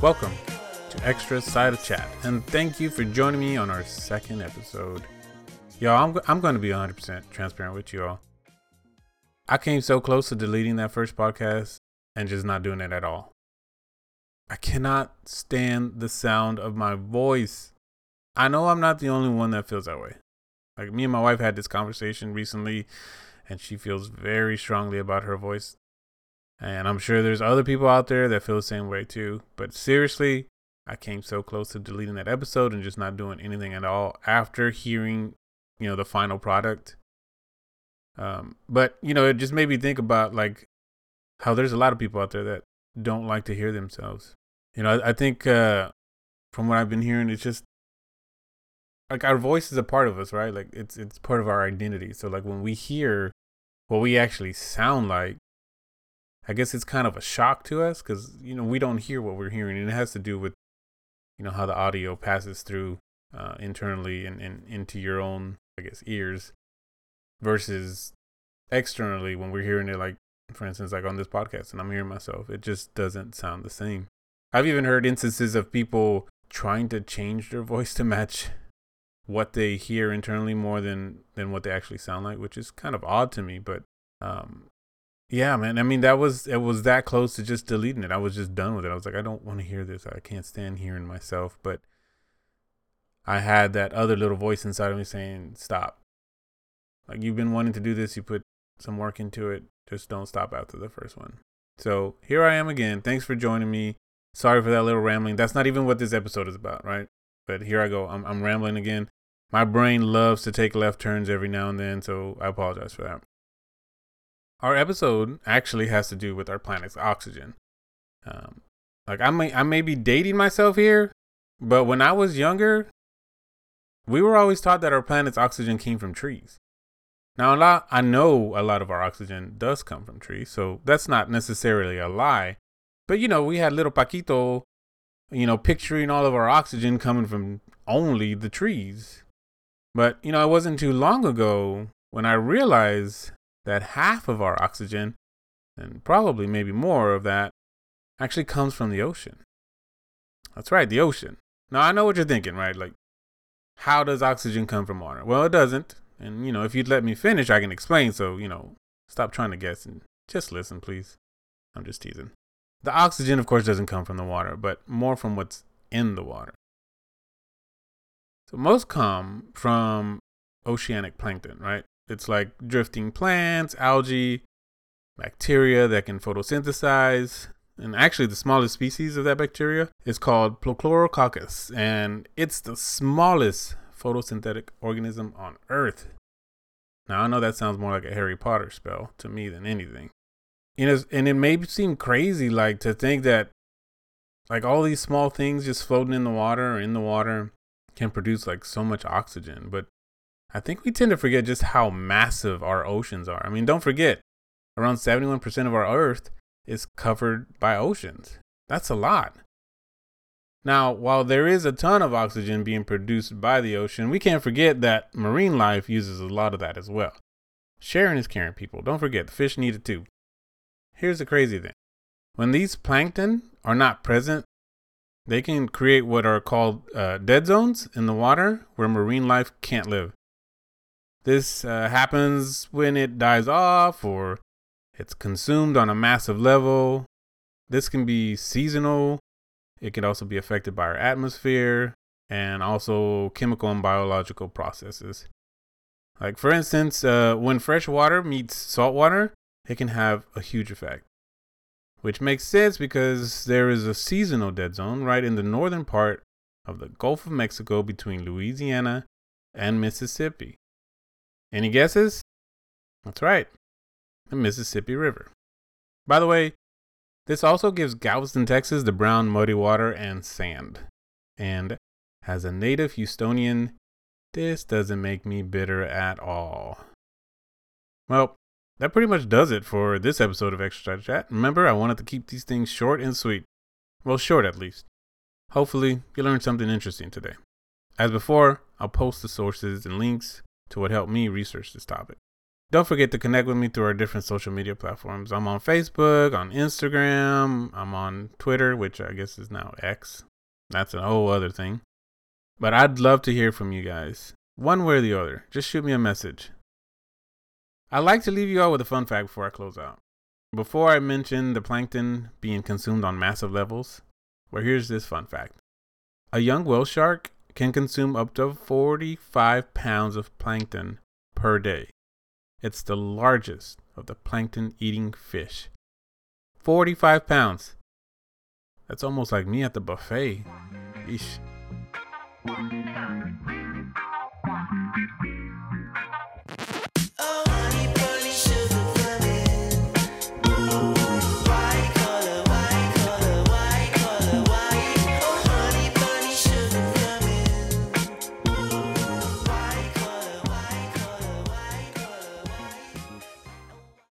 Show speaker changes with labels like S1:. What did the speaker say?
S1: Welcome to Extra Side of Chat, and thank you for joining me on our second episode. Y'all, I'm, I'm going to be 100% transparent with you all. I came so close to deleting that first podcast and just not doing it at all. I cannot stand the sound of my voice. I know I'm not the only one that feels that way. Like, me and my wife had this conversation recently, and she feels very strongly about her voice. And I'm sure there's other people out there that feel the same way too. But seriously, I came so close to deleting that episode and just not doing anything at all after hearing, you know, the final product. Um, but you know, it just made me think about like how there's a lot of people out there that don't like to hear themselves. You know, I, I think uh, from what I've been hearing, it's just like our voice is a part of us, right? Like it's it's part of our identity. So like when we hear what we actually sound like I guess it's kind of a shock to us because you know we don't hear what we're hearing, and it has to do with you know how the audio passes through uh, internally and, and into your own, I guess, ears versus externally when we're hearing it. Like for instance, like on this podcast, and I'm hearing myself, it just doesn't sound the same. I've even heard instances of people trying to change their voice to match what they hear internally more than than what they actually sound like, which is kind of odd to me, but um yeah, man. I mean, that was it was that close to just deleting it. I was just done with it. I was like, I don't want to hear this. I can't stand hearing myself. But I had that other little voice inside of me saying, "Stop. Like you've been wanting to do this. You put some work into it. Just don't stop after the first one." So here I am again. Thanks for joining me. Sorry for that little rambling. That's not even what this episode is about, right? But here I go. I'm I'm rambling again. My brain loves to take left turns every now and then, so I apologize for that. Our episode actually has to do with our planet's oxygen. Um, like I may I may be dating myself here, but when I was younger, we were always taught that our planet's oxygen came from trees. Now a lot I know a lot of our oxygen does come from trees, so that's not necessarily a lie. But you know, we had little Paquito, you know, picturing all of our oxygen coming from only the trees. But you know, it wasn't too long ago when I realized that half of our oxygen, and probably maybe more of that, actually comes from the ocean. That's right, the ocean. Now, I know what you're thinking, right? Like, how does oxygen come from water? Well, it doesn't. And, you know, if you'd let me finish, I can explain. So, you know, stop trying to guess and just listen, please. I'm just teasing. The oxygen, of course, doesn't come from the water, but more from what's in the water. So, most come from oceanic plankton, right? It's like drifting plants, algae, bacteria that can photosynthesize. And actually, the smallest species of that bacteria is called Prochlorococcus, and it's the smallest photosynthetic organism on Earth. Now, I know that sounds more like a Harry Potter spell to me than anything. Know, and it may seem crazy, like to think that, like all these small things just floating in the water or in the water, can produce like so much oxygen. But I think we tend to forget just how massive our oceans are. I mean, don't forget, around 71% of our Earth is covered by oceans. That's a lot. Now, while there is a ton of oxygen being produced by the ocean, we can't forget that marine life uses a lot of that as well. Sharing is caring, people. Don't forget, the fish need it too. Here's the crazy thing when these plankton are not present, they can create what are called uh, dead zones in the water where marine life can't live. This uh, happens when it dies off or it's consumed on a massive level. This can be seasonal. It can also be affected by our atmosphere and also chemical and biological processes. Like, for instance, uh, when fresh water meets salt water, it can have a huge effect. Which makes sense because there is a seasonal dead zone right in the northern part of the Gulf of Mexico between Louisiana and Mississippi. Any guesses? That's right, the Mississippi River. By the way, this also gives Galveston, Texas the brown muddy water and sand. And as a native Houstonian, this doesn't make me bitter at all. Well, that pretty much does it for this episode of Extra Chat. Remember, I wanted to keep these things short and sweet. Well, short at least. Hopefully, you learned something interesting today. As before, I'll post the sources and links to what helped me research this topic. Don't forget to connect with me through our different social media platforms. I'm on Facebook, on Instagram, I'm on Twitter, which I guess is now X. That's a whole other thing. But I'd love to hear from you guys. One way or the other. Just shoot me a message. I'd like to leave you all with a fun fact before I close out. Before I mention the plankton being consumed on massive levels, well, here's this fun fact. A young whale shark can consume up to 45 pounds of plankton per day. It's the largest of the plankton eating fish. 45 pounds. That's almost like me at the buffet. Eesh.